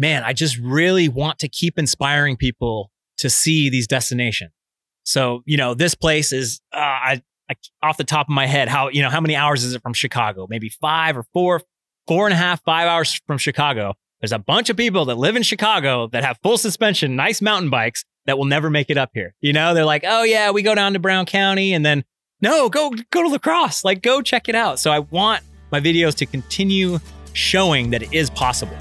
man, I just really want to keep inspiring people to see these destinations. So, you know, this place is, uh, I, I, off the top of my head, how, you know, how many hours is it from Chicago? Maybe five or four, four and a half, five hours from Chicago. There's a bunch of people that live in Chicago that have full suspension, nice mountain bikes that will never make it up here. You know, they're like, oh yeah, we go down to Brown County and then no, go go to La Crosse. Like go check it out. So I want my videos to continue showing that it is possible.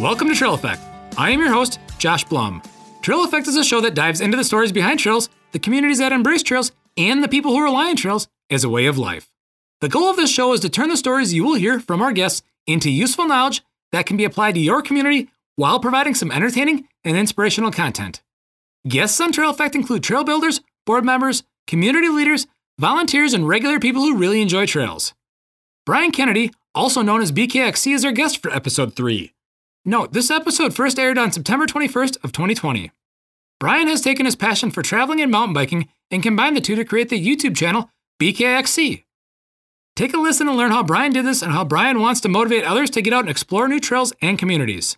Welcome to Trail EAffect. I am your host, Josh Blum. Trail EAffect is a show that dives into the stories behind trails, the communities that embrace trails, and the people who rely on trails as a way of life. The goal of this show is to turn the stories you will hear from our guests into useful knowledge that can be applied to your community while providing some entertaining and inspirational content. Guests on Trail EAffect include trail builders, board members, community leaders, volunteers, and regular people who really enjoy trails. Brian Kennedy, also known as BKXC, is our guest for episode 3. Note, this episode first aired on September 21st of 2020. Brian has taken his passion for traveling and mountain biking and combined the two to create the YouTube channel BKXC. Take a listen and learn how Brian did this and how Brian wants to motivate others to get out and explore new trails and communities.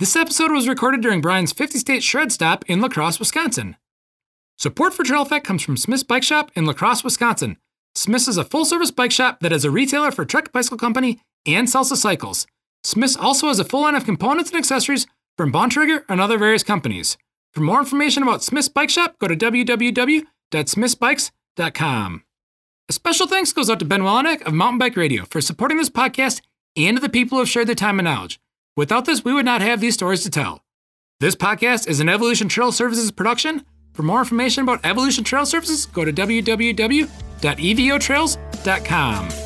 This episode was recorded during Brian's 50 state shred stop in La Crosse, Wisconsin. Support for Trail EAffect comes from Smith's Bike Shop in La Crosse, Wisconsin. Smith's is a full service bike shop that is a retailer for Trek Bicycle Company and Salsa Cycles. Smiths also has a full line of components and accessories from Bontrager and other various companies. For more information about Smith's Bike Shop, go to www.smithsbikes.com. A special thanks goes out to Ben Welnak of Mountain Bike Radio for supporting this podcast and to the people who have shared their time and knowledge. Without this, we would not have these stories to tell. This podcast is an Evolution Trail Services production. For more information about Evolution Trail Services, go to www.evotrails.com.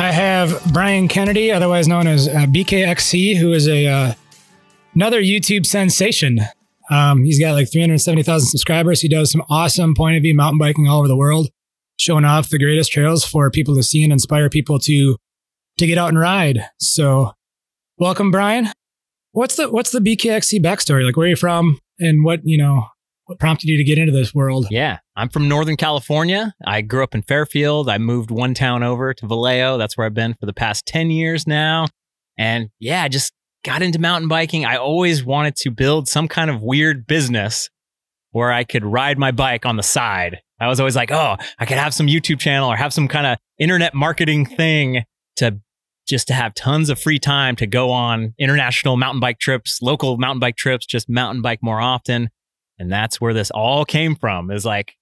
I have Brian Kennedy, otherwise known as uh, BKXC, who is a uh, another YouTube sensation. Um, he's got like 370,000 subscribers. He does some awesome point of view mountain biking all over the world, showing off the greatest trails for people to see and inspire people to to get out and ride. So, welcome, Brian. What's the what's the BKXC backstory? Like, where are you from, and what you know? What prompted you to get into this world? Yeah, I'm from Northern California. I grew up in Fairfield. I moved one town over to Vallejo. That's where I've been for the past 10 years now. And yeah, I just got into mountain biking. I always wanted to build some kind of weird business where I could ride my bike on the side. I was always like, oh, I could have some YouTube channel or have some kind of internet marketing thing to just to have tons of free time to go on international mountain bike trips, local mountain bike trips, just mountain bike more often. And that's where this all came from is like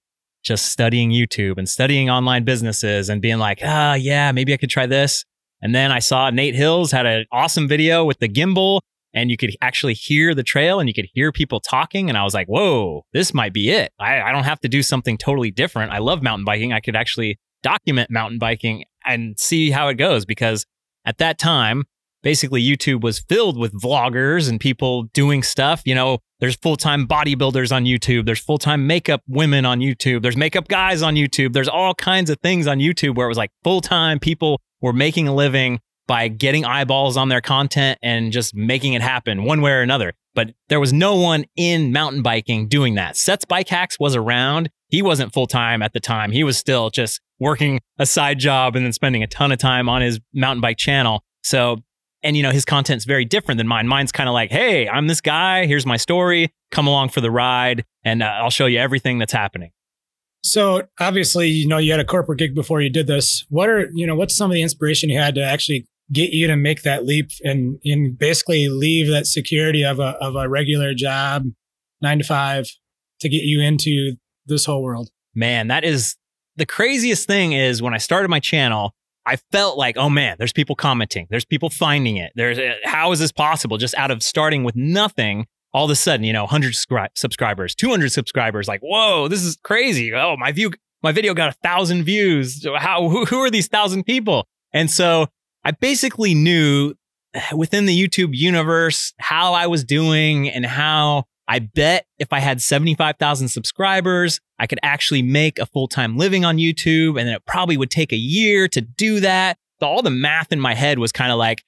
just studying YouTube and studying online businesses and being like, ah, yeah, maybe I could try this. And then I saw Nate Hills had an awesome video with the gimbal and you could actually hear the trail and you could hear people talking. And I was like, whoa, this might be it. I, I don't have to do something totally different. I love mountain biking. I could actually document mountain biking and see how it goes because at that time, basically YouTube was filled with vloggers and people doing stuff. You know, there's full time bodybuilders on YouTube. There's full time makeup women on YouTube. There's makeup guys on YouTube. There's all kinds of things on YouTube where it was like full time people were making a living by getting eyeballs on their content and just making it happen one way or another. But there was no one in mountain biking doing that. Seth's Bike Hacks was around. He wasn't full time at the time. He was still just working a side job and then spending a ton of time on his mountain bike channel. So and you know his content's very different than mine. Mine's kind of like hey i'm this guy. Here's my story. Come along for the ride and uh, i'll show you everything that's happening. So obviously you know you had a corporate gig before you did this. What are you know what's some of the inspiration you had to actually get you to make that leap and and basically leave that security of a of a regular job nine to five to get you into this whole world? Man that is the craziest thing is when i started my channel I felt like, oh man, there's people commenting, there's people finding it. There's how is this possible? Just out of starting with nothing, all of a sudden, you know, 100 scri- subscribers, 200 subscribers, like, whoa, this is crazy. Oh, my view, my video got a thousand views. How, who, who are these thousand people? And so I basically knew eh, within the YouTube universe how I was doing and how I bet if I had 75,000 subscribers, I could actually make a full time living on YouTube. And then it probably would take a year to do that. all the math in my head was kind of like,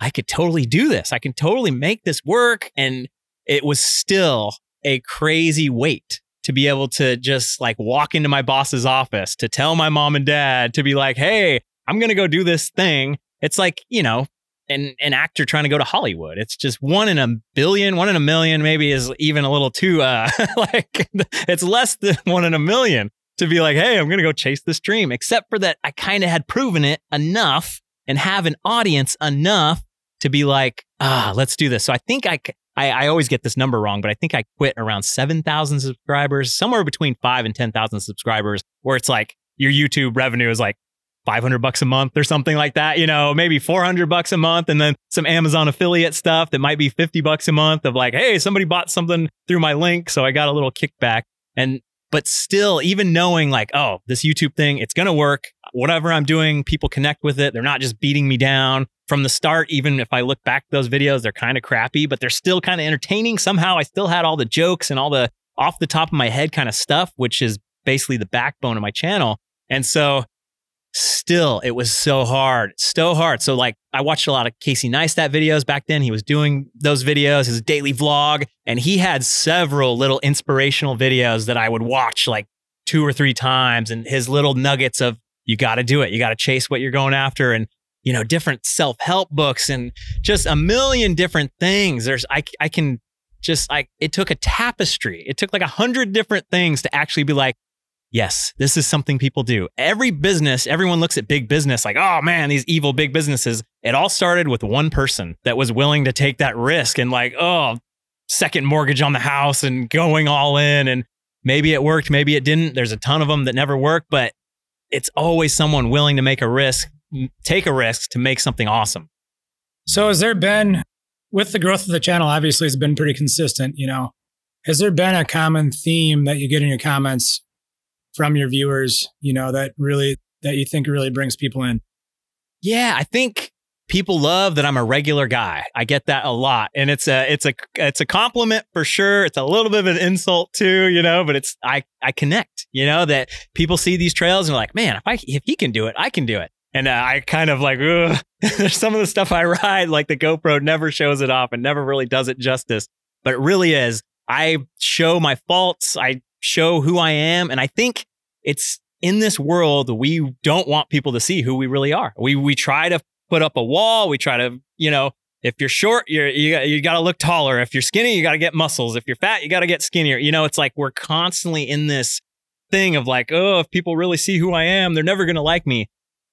I could totally do this. I can totally make this work. And it was still a crazy weight to be able to just like walk into my boss's office to tell my mom and dad to be like, hey, I'm going to go do this thing. It's like, you know, an, an actor trying to go to Hollywood. It's just one in a billion, one in a million, maybe is even a little too, uh, like it's less than one in a million to be like, hey, I'm going to go chase this dream. Except for that, I kind of had proven it enough and have an audience enough to be like, ah, let's do this. So I think I, I, I always get this number wrong, but I think I quit around 7,000 subscribers, somewhere between five and 10,000 subscribers, where it's like your YouTube revenue is like 500 bucks a month or something like that, you know, maybe 400 bucks a month and then some Amazon affiliate stuff that might be 50 bucks a month of like, hey, somebody bought something through my link. So I got a little kickback. And, but still, even knowing like, oh, this YouTube thing, it's going to work. Whatever I'm doing, people connect with it. They're not just beating me down from the start. Even if I look back those videos, they're kind of crappy, but they're still kind of entertaining. Somehow I still had all the jokes and all the off the top of my head kind of stuff, which is basically the backbone of my channel. And so still it was so hard so hard. So like i watched a lot of casey neistat videos back then. He was doing those videos his daily vlog and he had several little inspirational videos that i would watch like two or three times and his little nuggets of you got to do it. You got to chase what you're going after and you know different self-help books and just a million different things. There's i, I can just like it took a tapestry. It took like a hundred different things to actually be like Yes, this is something people do. Every business, everyone looks at big business like, oh man, these evil big businesses. It all started with one person that was willing to take that risk and, like, oh, second mortgage on the house and going all in. And maybe it worked, maybe it didn't. There's a ton of them that never work, but it's always someone willing to make a risk, take a risk to make something awesome. So, has there been, with the growth of the channel, obviously, it's been pretty consistent, you know, has there been a common theme that you get in your comments from your viewers, you know, that really that you think really brings people in? Yeah, I think people love that I'm a regular guy. I get that a lot. And it's a it's a it's a compliment for sure. It's a little bit of an insult too, you know, but it's I I connect, you know, that people see these trails and like, "Man, if I if he can do it, I can do it." And uh, I kind of like, there's some of the stuff I ride, like the GoPro never shows it off and never really does it justice. But it really is. I show my faults. I show who I am. And I think it's in this world, we don't want people to see who we really are. We, we try to put up a wall. We try to, you know, if you're short, you're, you, you got to look taller. If you're skinny, you got to get muscles. If you're fat, you got to get skinnier. You know, it's like we're constantly in this thing of like, oh, if people really see who I am, they're never going to like me.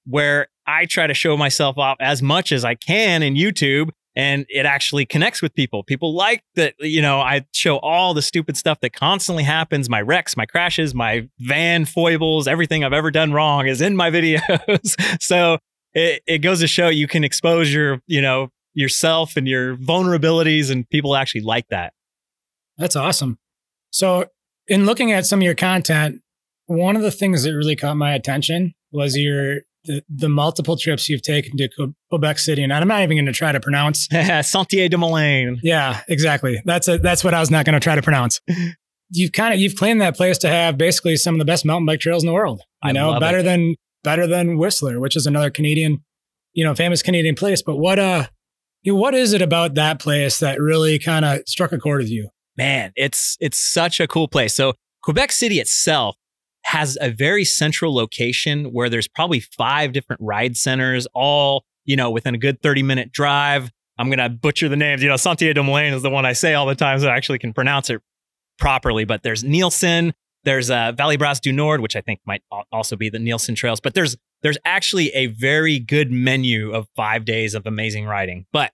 Where I try to show myself off as much as I can in YouTube and it actually connects with people. People like that, you know, I show all the stupid stuff that constantly happens my wrecks, my crashes, my van foibles, everything I've ever done wrong is in my videos. so it, it goes to show you can expose your, you know, yourself and your vulnerabilities, and people actually like that. That's awesome. So, in looking at some of your content, one of the things that really caught my attention was your the, the multiple trips you've taken to Quebec City, and I'm not even going to try to pronounce Sentiers du Moulin. Yeah, exactly. That's a, that's what I was not going to try to pronounce. You've kind of you've claimed that place to have basically some of the best mountain bike trails in the world. You I know, better it. than better than Whistler, which is another Canadian, you know, famous Canadian place. But what uh, you know, what is it about that place that really kind of struck a chord with you? Man, it's it's such a cool place. So Quebec City itself has a very central location where there's probably five different ride centers, all, you know, within a good 30 minute drive. I'm going to butcher the names. You know, Sentiers du Moulin is the one I say all the time, so I actually can pronounce it properly. But there's Nielsen, there's uh, Valley Bras du Nord, which I think might also be the Nielsen trails. But there's there's actually a very good menu of five days of amazing riding. But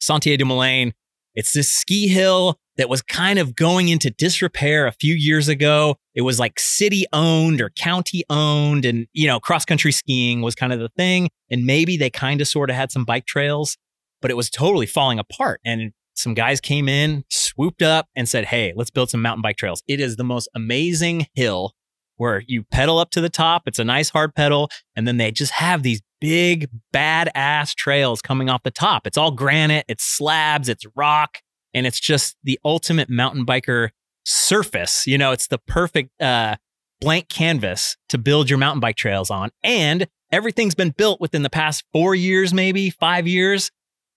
Sentiers du Moulin, it's this ski hill that was kind of going into disrepair a few years ago. It was like city owned or county owned, and you know, cross country skiing was kind of the thing. And maybe they kind of sort of had some bike trails, but it was totally falling apart. And some guys came in, swooped up, and said, Hey, let's build some mountain bike trails. It is the most amazing hill where you pedal up to the top. It's a nice hard pedal. And then they just have these big, badass trails coming off the top. It's all granite, it's slabs, it's rock and it's just the ultimate mountain biker surface. You know, it's the perfect uh, blank canvas to build your mountain bike trails on. And everything's been built within the past four years, maybe five years.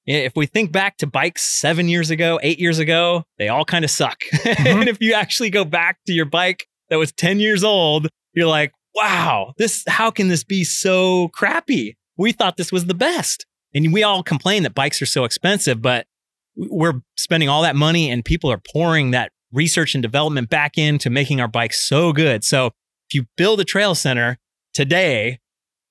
If we think back to bikes seven years ago, eight years ago, they all kind of suck. Mm-hmm. and if you actually go back to your bike that was 10 years old, you're like, wow, this, how can this be so crappy? We thought this was the best. And we all complain that bikes are so expensive, but we're spending all that money and people are pouring that research and development back into making our bikes so good. So if you build a trail center today,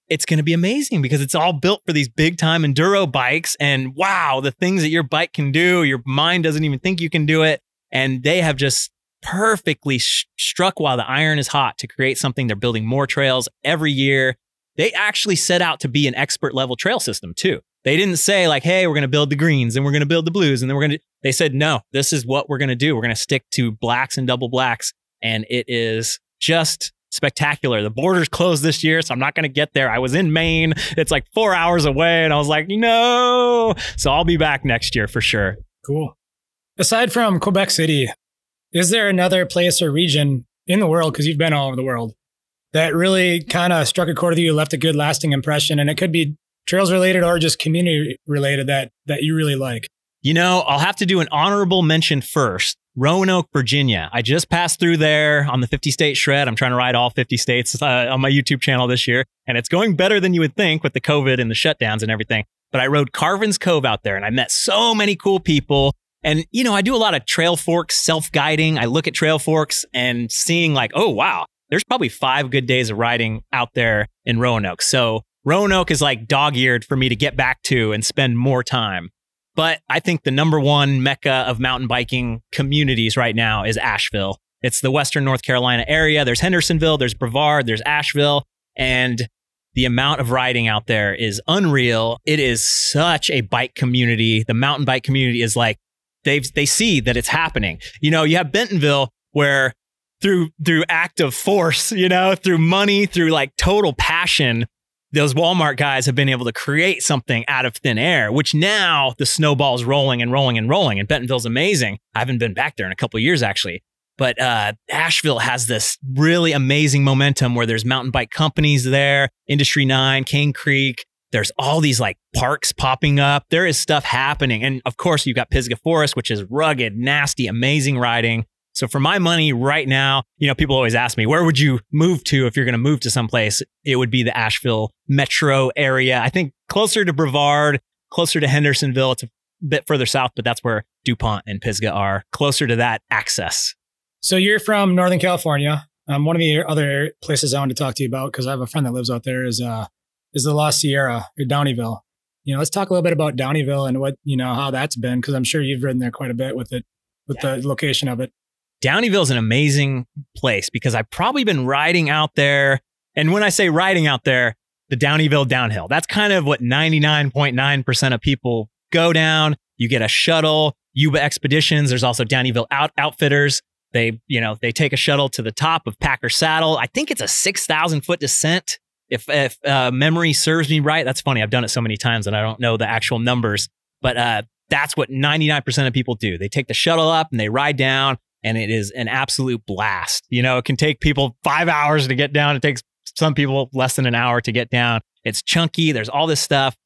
it's going to be amazing because it's all built for these big time enduro bikes. And wow, the things that your bike can do, your mind doesn't even think you can do it. And they have just perfectly sh- struck while the iron is hot to create something. They're building more trails every year. They actually set out to be an expert level trail system too. They didn't say like, "Hey, we're going to build the greens and we're going to build the blues and then we're going to." They said, "No, this is what we're going to do. We're going to stick to blacks and double blacks." And it is just spectacular. The borders closed this year, so I'm not going to get there. I was in Maine. It's like 4 hours away and I was like, "No." So I'll be back next year for sure. Cool. Aside from Quebec City, is there another place or region in the world because you've been all over the world that really kind of struck a chord with you, left a good lasting impression and it could be trails related or just community related that that you really like? You know, I'll have to do an honorable mention first. Roanoke, Virginia. I just passed through there on the 50 state shred. I'm trying to ride all 50 states uh, on my YouTube channel this year, and it's going better than you would think with the COVID and the shutdowns and everything. But I rode Carvin's Cove out there and I met so many cool people. And, you know, I do a lot of Trailforks, self guiding. I look at Trailforks and seeing like, oh, wow, there's probably five good days of riding out there in Roanoke. So Roanoke is like dog eared for me to get back to and spend more time. But I think the number one mecca of mountain biking communities right now is Asheville. It's the Western North Carolina area. There's Hendersonville, there's Brevard, there's Asheville, and the amount of riding out there is unreal. It is such a bike community. The mountain bike community is like they they see that it's happening. You know, you have Bentonville where through through active force, you know, through money, through like total passion, those Walmart guys have been able to create something out of thin air, which now the snowball's rolling and rolling and rolling. And Bentonville's amazing. I haven't been back there in a couple years actually. But uh, Asheville has this really amazing momentum where there's mountain bike companies there, Industry Nine, Cane Creek. There's all these like parks popping up. There is stuff happening. And of course, you've got Pisgah Forest, which is rugged, nasty, amazing riding. So for my money right now, you know, people always ask me, where would you move to if you're going to move to someplace? It would be the Asheville metro area. I think closer to Brevard, closer to Hendersonville. It's a bit further south, but that's where DuPont and Pisgah are closer to that access. So you're from Northern California. Um, one of the other places I want to talk to you about, because I have a friend that lives out there, is uh, is the Lost Sierra or Downieville. You know, let's talk a little bit about Downieville and what you know how that's been, because I'm sure you've ridden there quite a bit with it, with yeah. the location of it. Downieville is an amazing place because I've probably been riding out there. And when I say riding out there, the Downieville downhill, that's kind of what 99.9% of people go down. You get a shuttle, Yuba Expeditions. There's also Downieville out, Outfitters. They, you know, they take a shuttle to the top of Packer Saddle. I think it's a 6,000 foot descent. If, if uh, memory serves me right, that's funny. I've done it so many times and I don't know the actual numbers, but uh, that's what 99% of people do. They take the shuttle up and they ride down and it is an absolute blast. You know, it can take people five hours to get down. It takes some people less than an hour to get down. It's chunky. There's all this stuff,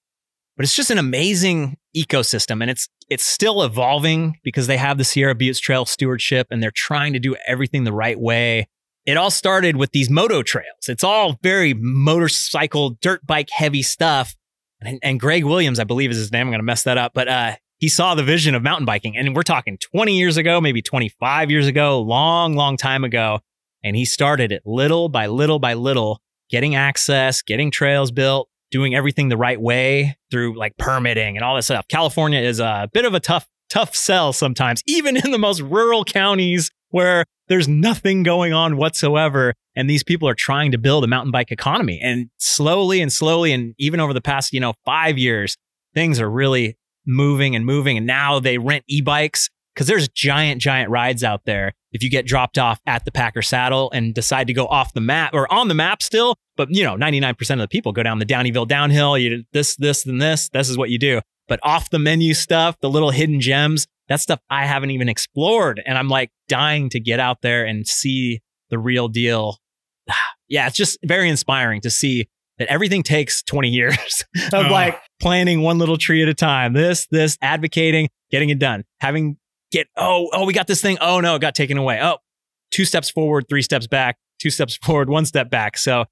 but it's just an amazing ecosystem, and it's it's still evolving because they have the Sierra Buttes Trail Stewardship, and they're trying to do everything the right way. It all started with these moto trails. It's all very motorcycle, dirt bike heavy stuff. And, and Greg Williams, I believe is his name. I'm going to mess that up, but uh, he saw the vision of mountain biking. And we're talking 20 years ago, maybe 25 years ago, long, long time ago. And he started it little by little by little, getting access, getting trails built, doing everything the right way through like permitting and all this stuff. California is a bit of a tough, tough sell sometimes, even in the most rural counties where there's nothing going on whatsoever. And these people are trying to build a mountain bike economy. And slowly and slowly, and even over the past, you know, five years, things are really moving and moving. And now they rent e bikes because there's giant, giant rides out there. If you get dropped off at the Packer Saddle and decide to go off the map or on the map still, but you know, 99% of the people go down the Downieville downhill. You this, this, and this. This is what you do. But off the menu stuff, the little hidden gems, that stuff I haven't even explored. And I'm like dying to get out there and see the real deal. yeah, it's just very inspiring to see that everything takes 20 years of Oh. like planning one little tree at a time. This, this, advocating, getting it done, having get, oh, oh, we got this thing. Oh no, it got taken away. Oh, two steps forward, three steps back, two steps forward, one step back. So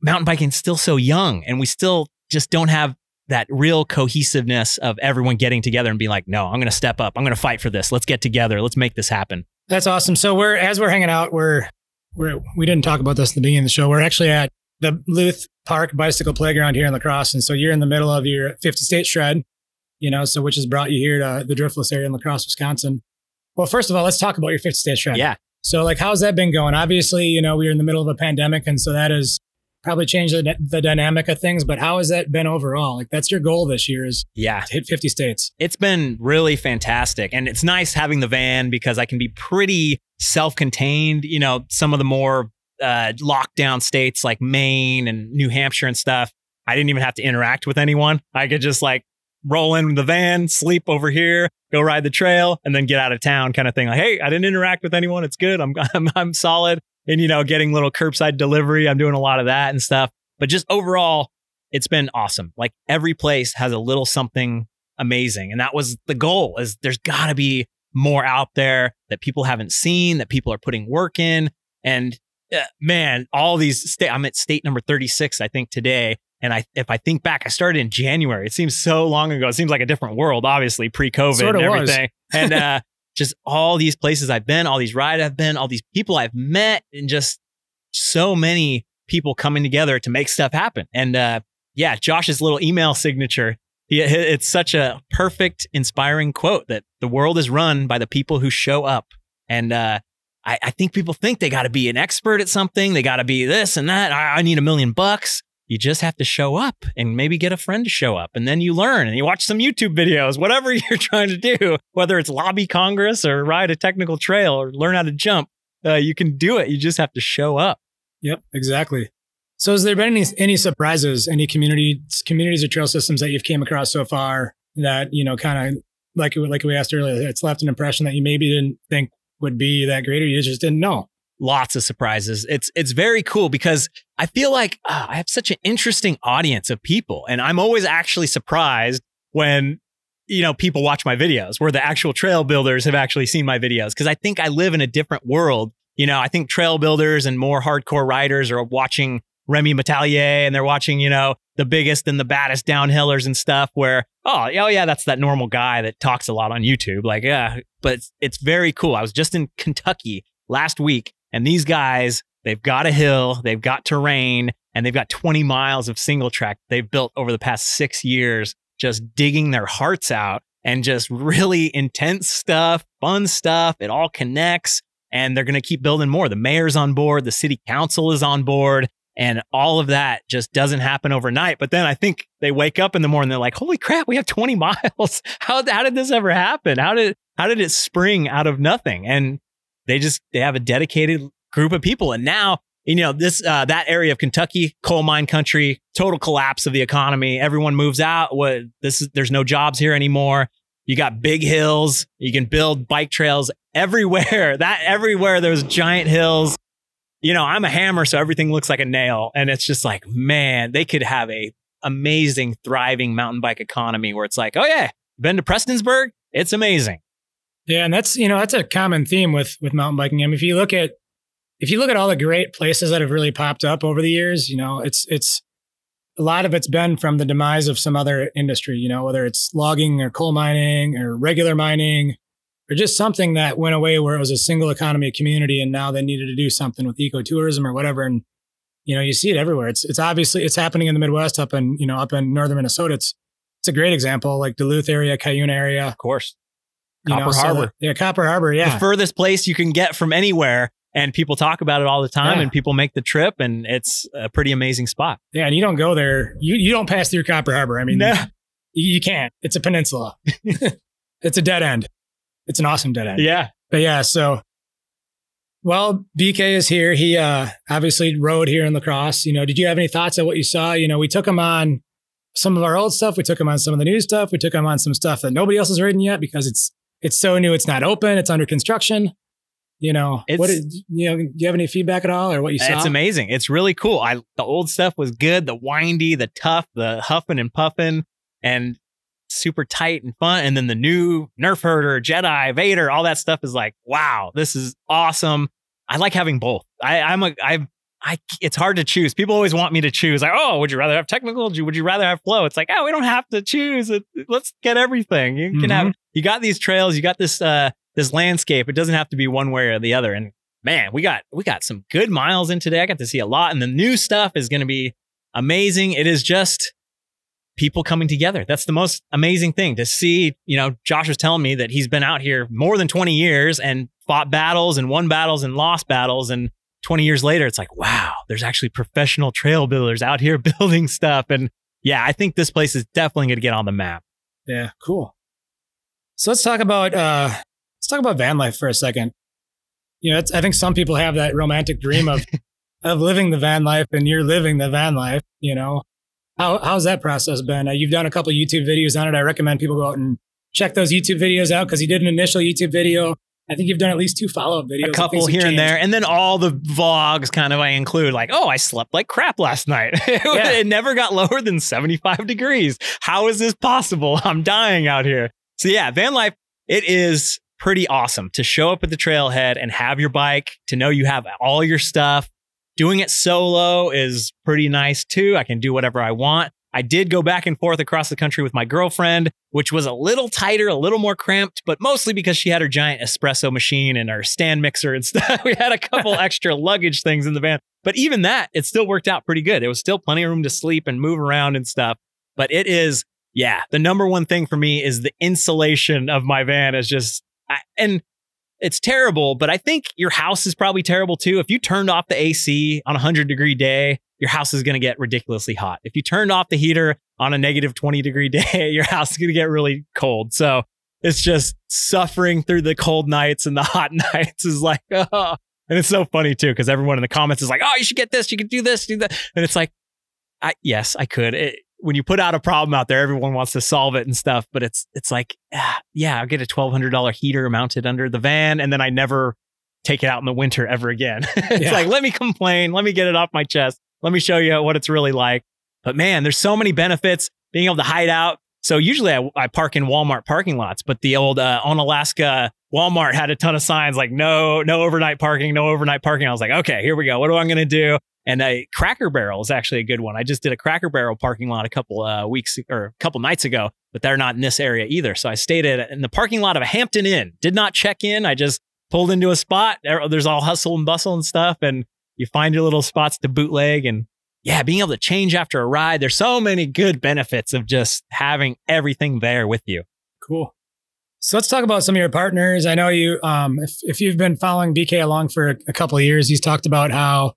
mountain biking is still so young and we still just don't have that real cohesiveness of everyone getting together and being like, no, I'm going to step up. I'm going to fight for this. Let's get together. Let's make this happen. That's awesome. So we're as we're hanging out, we're we're we didn't talk about this in the beginning of the show. We're actually at the Luth Park Bicycle Playground here in La Crosse, and so you're in the middle of your 50 state shred, you know, so which has brought you here to the Driftless area in La Crosse, Wisconsin. Well, first of all, let's talk about your 50 state shred. Yeah. So, like, how's that been going? Obviously, you know, we are in the middle of a pandemic, and so that has probably change the, the dynamic of things. But how has that been overall? Like, that's your goal this year is Yeah. to hit 50 states. It's been really fantastic. And it's nice having the van because I can be pretty self contained. You know, some of the more uh, lockdown states like Maine and New Hampshire and stuff, I didn't even have to interact with anyone. I could just like roll in the van, sleep over here, go ride the trail, and then get out of town kind of thing. Like, hey, I didn't interact with anyone. It's good. I'm, I'm, I'm solid. And, you know, getting little curbside delivery. I'm doing a lot of that and stuff. But just overall, it's been awesome. Like every place has a little something amazing. And that was the goal is there's got to be more out there that people haven't seen, that people are putting work in. And uh, man, all these state, I'm at state number 36, I think today. And I, if I think back, I started in January. It seems so long ago. It seems like a different world, obviously pre-COVID Sorta and was. everything. and, uh, just all these places I've been, all these rides I've been, all these people I've met, and just so many people coming together to make stuff happen. And, uh, yeah, Josh's little email signature he, it's such a perfect, inspiring quote that the world is run by the people who show up. And uh, I, I think people think they got to be an expert at something. They got to be this and that. I, I need a million bucks. You just have to show up and maybe get a friend to show up. And then you learn and you watch some YouTube videos, whatever you're trying to do, whether it's lobby Congress or ride a technical trail or learn how to jump. Uh, you can do it. You just have to show up. Yep, exactly. So, has there been any any surprises, any community communities or trail systems that you've came across so far that you know, kind of like like we asked earlier, it's left an impression that you maybe didn't think would be that great, or you just didn't know? Lots of surprises. It's it's very cool because I feel like ah, I have such an interesting audience of people, and I'm always actually surprised when you know people watch my videos where the actual trail builders have actually seen my videos because I think I live in a different world. You know, I think trail builders and more hardcore riders are watching Remy Metailler and they're watching, you know, the biggest and the baddest downhillers and stuff where, oh, oh yeah, that's that normal guy that talks a lot on YouTube. Like, yeah, but it's, it's very cool. I was just in Kentucky last week and these guys, they've got a hill, they've got terrain, and they've got 20 miles of single track they've built over the past six years, just digging their hearts out and just really intense stuff, fun stuff. It all connects and they're going to keep building more. The mayor's on board, the city council is on board. And all of that just doesn't happen overnight. But then I think they wake up in the morning, they're like, holy crap, we have 20 miles. How, how did this ever happen? How did, how did it spring out of nothing? And they just, they have a dedicated group of people. And now, you know, this, uh, that area of Kentucky, coal mine country, total collapse of the economy. Everyone moves out. What this is, there's no jobs here anymore. You got big hills. You can build bike trails everywhere. That everywhere there's giant hills. You know, I'm a hammer, so everything looks like a nail. And it's just like, man, they could have a amazing, thriving mountain bike economy where it's like, oh yeah, been to Prestonsburg? It's amazing. Yeah, and that's you know that's a common theme with with mountain biking. I mean, if you look at if you look at all the great places that have really popped up over the years, you know, it's it's a lot of it's been from the demise of some other industry. You know, whether it's logging or coal mining or regular mining or just something that went away where it was a single economy community, and now they needed to do something with ecotourism or whatever. And you know, you see it everywhere. It's it's obviously it's happening in the Midwest, up in you know up in northern Minnesota. It's it's a great example, like Duluth area, Cuyuna area. Of course. You Copper so Harbor. that- yeah, Copper Harbor. Yeah, The furthest place you can get from anywhere. And people talk about it all the time Yeah. and people make the trip and it's a pretty amazing spot. Yeah, and you don't go there. You you don't pass through Copper Harbor. I mean, No. you, you can't. It's a peninsula. it's a dead end. It's an awesome dead end. Yeah. But yeah, so well, BK is here. He uh obviously rode here in La Crosse. You know, did you have any thoughts on what you saw? You know, we took him on some of our old stuff. We took him on some of the new stuff. We took him on some stuff that nobody else has ridden yet because it's it's so new. It's not open. It's under construction. You know, It's- what did, you know, do you have any feedback at all or what you saw? It's amazing. It's really cool. I the old stuff was good, the windy, the tough, the huffing and puffing, and super tight and fun. And then the new Nerf herder, Jedi, Vader, all that stuff is like, wow, this is awesome. I like having both. I, I'm a I I it's hard to choose. People always want me to choose. Like, oh, would you rather have technical? Would you, would you rather have flow? It's like, oh, we don't have to choose. It, let's get everything. You can have. Mm-hmm. You got these trails. You got this uh this landscape. It doesn't have to be one way or the other. And man, we got we got some good miles in today. I got to see a lot, and the new stuff is going to be amazing. It is just people coming together. That's the most amazing thing to see. You know, Josh was telling me that he's been out here more than 20 years and fought battles and won battles and lost battles. And 20 years later, it's like, wow, there's actually professional trail builders out here building stuff. And yeah, I think this place is definitely going to get on the map. Yeah, cool. So let's talk about uh let's talk about van life for a second. You know, it's, I think some people have that romantic dream of of living the van life, and you're living the van life. You know, how how's that process been? Uh, you've done a couple YouTube videos on it. I recommend people go out and check those YouTube videos out because you did an initial YouTube video. I think you've done at least two follow up videos. a couple here and there, and then all the vlogs kind of I include like, oh, I slept like crap last night. it, Yeah. it never got lower than 75 degrees. How is this possible? I'm dying out here. So yeah, van life, it is pretty awesome to show up at the trailhead and have your bike, to know you have all your stuff. Doing it solo is pretty nice too. I can do whatever I want. I did go back and forth across the country with my girlfriend, which was a little tighter, a little more cramped, but mostly because she had her giant espresso machine and her stand mixer and stuff. We had a couple extra luggage things in the van. But even that, it still worked out pretty good. There was still plenty of room to sleep and move around and stuff. But it is, yeah, the number one thing for me is the insulation of my van is just, I, and it's terrible, but I think your house is probably terrible too. If you turned off the AC on a 100 degree day, your house is going to get ridiculously hot. If you turned off the heater on a negative 20 degree day, your house is going to get really cold. So it's just suffering through the cold nights and the hot nights is like, oh. And it's so funny too, because everyone in the comments is like, oh, you should get this, you could do this, do that. And it's like, I, yes, I could. It, when you put out a problem out there, everyone wants to solve it and stuff. But it's it's like, ah, yeah, I'll get a twelve hundred dollar heater mounted under the van, and then I never take it out in the winter ever again. it's Yeah. like, let me complain, let me get it off my chest, let me show you what it's really like. But man, there's so many benefits being able to hide out. So usually I, I park in Walmart parking lots, but the old uh, Onalaska Walmart had a ton of signs like no, no overnight parking, no overnight parking. I was like, okay, here we go. What am I going to do? And a Cracker Barrel is actually a good one. I just did a Cracker Barrel parking lot a couple uh, weeks or a couple nights ago, but they're not in this area either. So I stayed at in the parking lot of a Hampton Inn. Did not check in. I just pulled into a spot. There's all hustle and bustle and stuff, and you find your little spots to bootleg and yeah, being able to change after a ride. There's so many good benefits of just having everything there with you. Cool. So let's talk about some of your partners. I know you, um, if, if you've been following BK along for a, a couple years, he's talked about how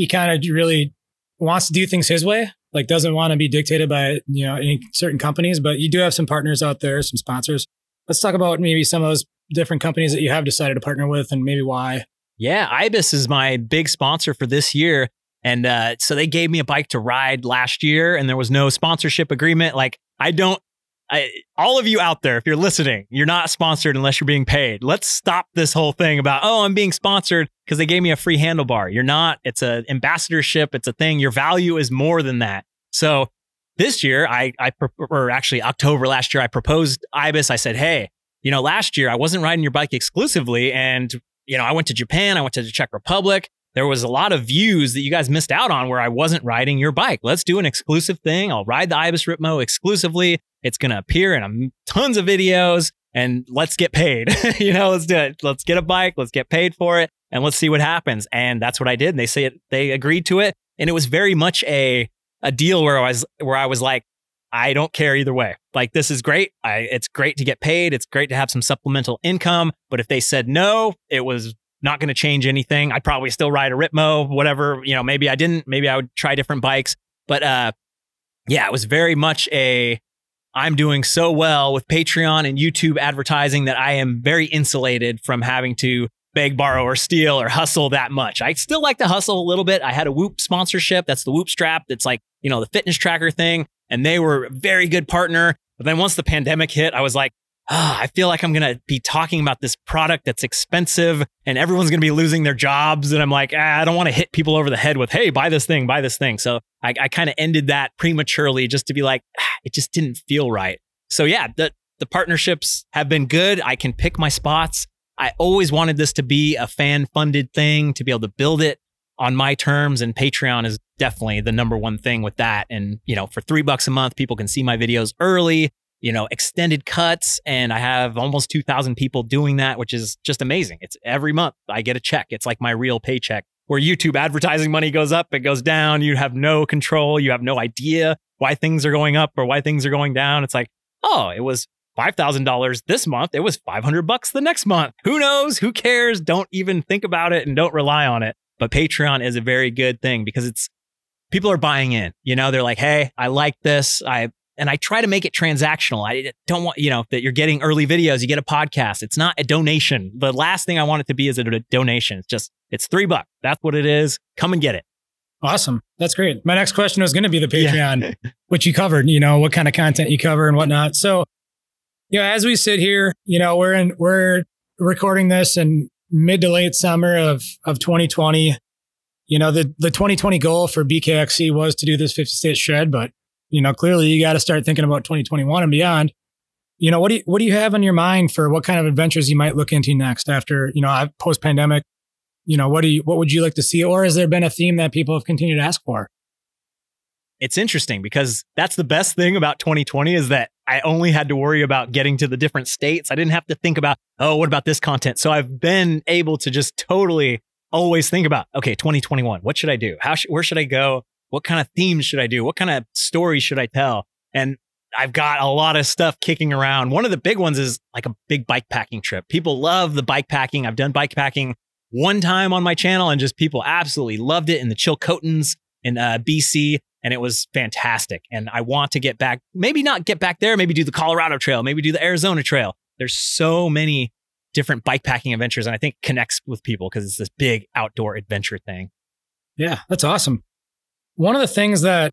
he kind of really wants to do things his way, like doesn't want to be dictated by, you know, any certain companies, but you do have some partners out there, some sponsors. Let's talk about maybe some of those different companies that you have decided to partner with and maybe why. Yeah, Ibis is my big sponsor for this year. And uh, so they gave me a bike to ride last year, and there was no sponsorship agreement. Like, I don't, I, all of you out there, if you're listening, you're not sponsored unless you're being paid. Let's stop this whole thing about, oh, I'm being sponsored because they gave me a free handlebar. You're not. It's an ambassadorship, it's a thing. Your value is more than that. So this year, I, I, or actually October last year, I proposed Ibis. I said, hey, you know, last year I wasn't riding your bike exclusively. And, you know, I went to Japan, I went to the Czech Republic. There was a lot of views that you guys missed out on where I wasn't riding your bike. Let's do an exclusive thing. I'll ride the Ibis Ripmo exclusively. It's going to appear in a, tons of videos and let's get paid. you know, let's do it. Let's get a bike. Let's get paid for it and let's see what happens. And that's what I did. And they say it, they agreed to it. And it was very much a, a deal where I was, where I was like, I don't care either way. Like this is great. I, it's great to get paid. It's great to have some supplemental income. But if they said no, it was not going to change anything. I'd probably still ride a Ripmo, whatever. You know, maybe I didn't. Maybe I would try different bikes. But uh, yeah, it was very much a. I'm doing so well with Patreon and YouTube advertising that I am very insulated from having to beg, borrow, or steal or hustle that much. I still like to hustle a little bit. I had a Whoop sponsorship. That's the Whoop strap. That's like, you know, the fitness tracker thing. And they were a very good partner. But then once the pandemic hit, I was like, oh, I feel like I'm going to be talking about this product that's expensive and everyone's going to be losing their jobs. And I'm like, ah, I don't want to hit people over the head with, hey, buy this thing, buy this thing. So I, I kind of ended that prematurely just to be like, ah, it just didn't feel right. So yeah, the, the partnerships have been good. I can pick my spots. I always wanted this to be a fan funded thing to be able to build it on my terms and Patreon is definitely the number one thing with that. And, you know, for three bucks a month, people can see my videos early you know, extended cuts. And I have almost 2,000 people doing that, which is just amazing. It's every month I get a check. It's like my real paycheck where YouTube advertising money goes up, it goes down. You have no control. You have no idea why things are going up or why things are going down. It's like, oh, it was $5,000 this month. It was 500 bucks the next month. Who knows? Who cares? Don't even think about it and don't rely on it. But Patreon is a very good thing because it's people are buying in. You know, they're like, "Hey, I like this. I and I try to make it transactional. I don't want, you know, that you're getting early videos, you get a podcast. It's not a donation. The last thing I want it to be is a donation. It's just, it's three bucks. That's what it is. Come and get it. Awesome. That's great. My next question was going to be the Patreon, yeah. which you covered, you know, what kind of content you cover and whatnot. So, you know, as we sit here, you know, we're in, we're recording this in mid to late summer of, of 2020. You know, the, the 2020 goal for BKXC was to do this 50 state shred, but you know, clearly you got to start thinking about 2021 and beyond. You know, what do you, what do you have on your mind for what kind of adventures you might look into next after, you know, post pandemic? You know, what do you, what would you like to see? Or has there been a theme that people have continued to ask for? It's interesting because that's the best thing about 2020 is that I only had to worry about getting to the different states. I didn't have to think about, oh, what about this content? So I've been able to just totally always think about, okay, 2021, what should I do? How sh- where should I go? What kind of themes should I do? What kind of stories should I tell? And I've got a lot of stuff kicking around. One of the big ones is like a big bike packing trip. People love the bike packing. I've done bike packing one time on my channel and just people absolutely loved it in the Chilcotins in uh, BC. And it was fantastic. And I want to get back, maybe not get back there, maybe do the Colorado Trail, maybe do the Arizona Trail. There's so many different bike packing adventures. And I think connects with people because it's this big outdoor adventure thing. Yeah, that's awesome. One of the things that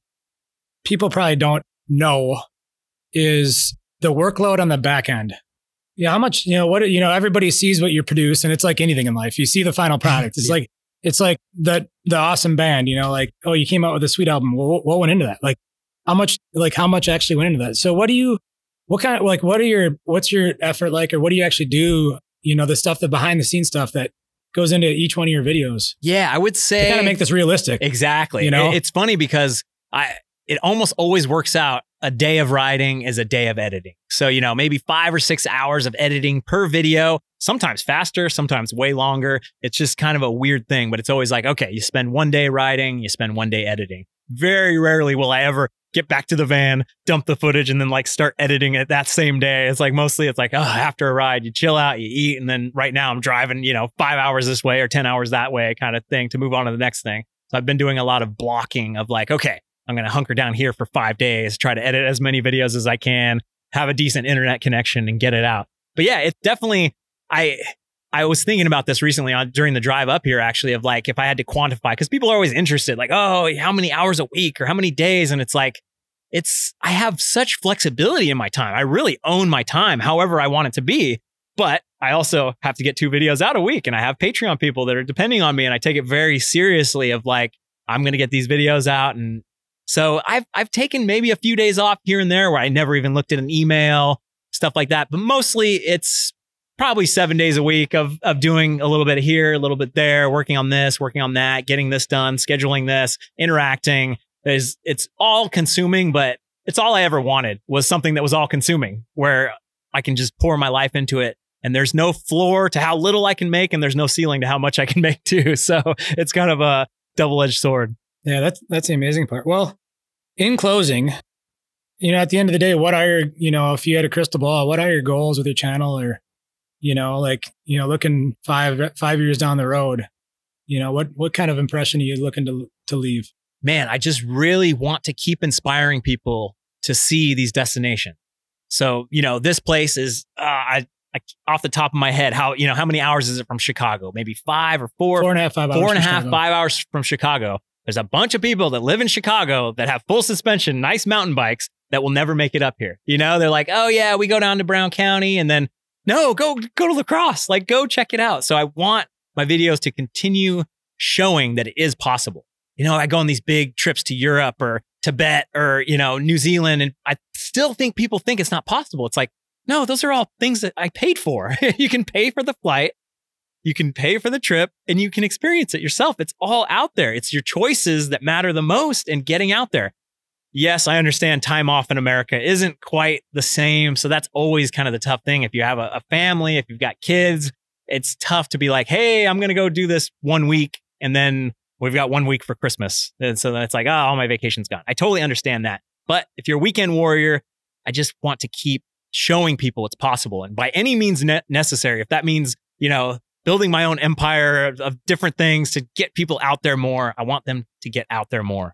people probably don't know is the workload on the back end. Yeah, how much, you know, what, you know, everybody sees what you produce and it's like anything in life. You see the final product. It's yeah. like, it's like the, the awesome band, you know, like, oh, you came out with a sweet album. Well, what went into that? Like, how much, like, how much actually went into that? So, what do you, what kind of, like, what are your, what's your effort like, or what do you actually do? You know, the stuff, the behind the scenes stuff that goes into each one of your videos. Yeah, I would say kind of make this realistic. Exactly. You know, it's funny because I it almost always works out. A day of writing is a day of editing. So, you know, maybe five or six hours of editing per video, sometimes faster, sometimes way longer. It's just kind of a weird thing, but it's always like, okay, you spend one day writing, you spend one day editing. Very rarely will I ever get back to the van, dump the footage, and then like start editing it that same day. It's like mostly it's like, oh, after a ride, you chill out, you eat, and then right now I'm driving, you know, five hours this way or 10 hours that way kind of thing to move on to the next thing. So I've been doing a lot of blocking of like, okay, I'm going to hunker down here for five days, try to edit as many videos as I can, have a decent internet connection and get it out. But yeah, it's definitely, I, I was thinking about this recently on during the drive up here, actually, of like if I had to quantify, because people are always interested, like, oh, how many hours a week or how many days? And it's like, it's, I have such flexibility in my time. I really own my time however I want it to be. But I also have to get two videos out a week and I have Patreon people that are depending on me and I take it very seriously of like, I'm going to get these videos out. And so I've, I've taken maybe a few days off here and there where I never even looked at an email, stuff like that. But mostly it's probably seven days a week of, of doing a little bit here, a little bit there, working on this, working on that, getting this done, scheduling this, interacting. There's, it's all consuming, but it's all I ever wanted was something that was all consuming where I can just pour my life into it. And there's no floor to how little I can make, and there's no ceiling to how much I can make too. So it's kind of a double edged sword. Yeah, that's that's the amazing part. Well, in closing, you know, at the end of the day, what are your, you know, if you had a crystal ball, what are your goals with your channel or you know, like, you know, looking five, five years down the road, you know, what, what kind of impression are you looking to, to leave? Man, I just really want to keep inspiring people to see these destinations. So, you know, this place is, uh, I, I, off the top of my head, how, you know, how many hours is it from Chicago? Maybe five or four, four and a half, five hours. Four and a half, five hours from Chicago. There's a bunch of people that live in Chicago that have full suspension, nice mountain bikes that will never make it up here. You know, they're like, oh yeah, we go down to Brown County and then no, go go to La Crosse, Like go check it out. So I want my videos to continue showing that it is possible. You know, I go on these big trips to Europe or Tibet or, you know, New Zealand and I still think people think it's not possible. It's like, no, those are all things that I paid for. you can pay for the flight, you can pay for the trip, and you can experience it yourself. It's all out there. It's your choices that matter the most and getting out there yes, I understand time off in America isn't quite the same. So that's always kind of the tough thing. If you have a, a family, if you've got kids, it's tough to be like, hey, I'm going to go do this one week and then we've got one week for Christmas. And so then it's like, oh, all my vacation's gone. I totally understand that. But if you're a weekend warrior, I just want to keep showing people it's possible. And by any means ne- necessary, if that means, you know, building my own empire of, of different things to get people out there more, I want them to get out there more.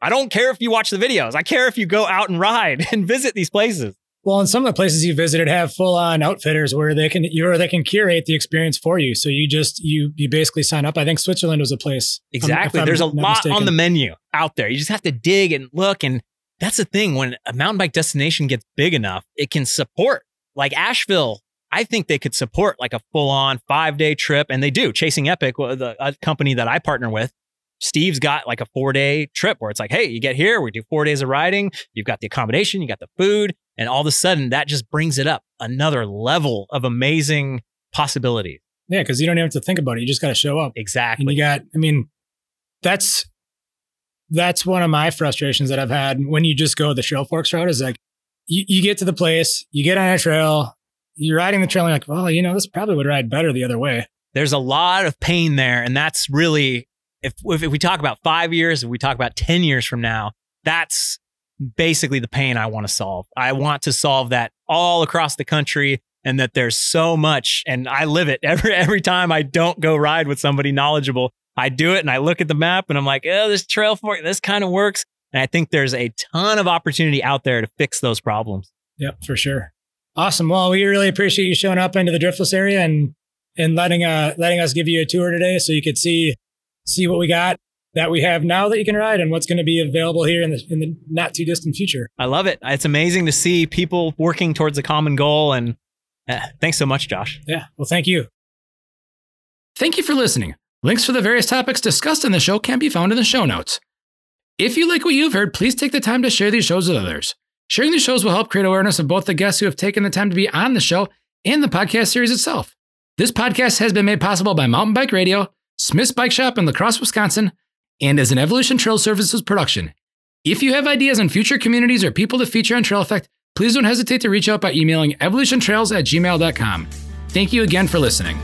I don't care if you watch the videos. I care if you go out and ride and visit these places. Well, and some of the places you visited have full on outfitters where they can you or they can curate the experience for you. So you just you you basically sign up. I think Switzerland was a place. Um, exactly. There's a lot mistaken. on the menu out there. You just have to dig and look. And that's the thing. When a mountain bike destination gets big enough, it can support like Asheville. I think they could support like a full on five day trip, and they do. Chasing Epic, the a company that I partner with, Steve's got like a four day trip where it's like, hey, you get here, we do four days of riding, you've got the accommodation, you got the food, and all of a sudden that just brings it up another level of amazing possibility. Yeah, because you don't even have to think about it. You just got to show up. Exactly. And you got, I mean, that's that's one of my frustrations that I've had when you just go the Trailforks route is like you, you get to the place, you get on a trail, you're riding the trail, and you're like, well, you know, this probably would ride better the other way. There's a lot of pain there, and that's really if, if we talk about five years, if we talk about 10 years from now, that's basically the pain I want to solve. I want to solve that all across the country and that there's so much and I live it every every time I don't go ride with somebody knowledgeable. I do it and I look at the map and I'm like, "Oh, this trail for this kind of works." And I think there's a ton of opportunity out there to fix those problems. Yep, for sure. Awesome. Well, we really appreciate you showing up into the driftless area and and letting uh letting us give you a tour today so you could see see what we got that we have now that you can ride and what's going to be available here in the, in the not too distant future. I love it. It's amazing to see people working towards a common goal. And uh, thanks so much, Josh. Yeah. Well, thank you. Thank you for listening. Links for the various topics discussed in the show can be found in the show notes. If you like what you've heard, please take the time to share these shows with others. Sharing these shows will help create awareness of both the guests who have taken the time to be on the show and the podcast series itself. This podcast has been made possible by Mountain Bike Radio Smith's Bike Shop in La Crosse, Wisconsin, and as an Evolution Trail Services production. If you have ideas on future communities or people to feature on Trail EAffect, please don't hesitate to reach out by emailing evolutiontrails at gmail.com. Thank you again for listening.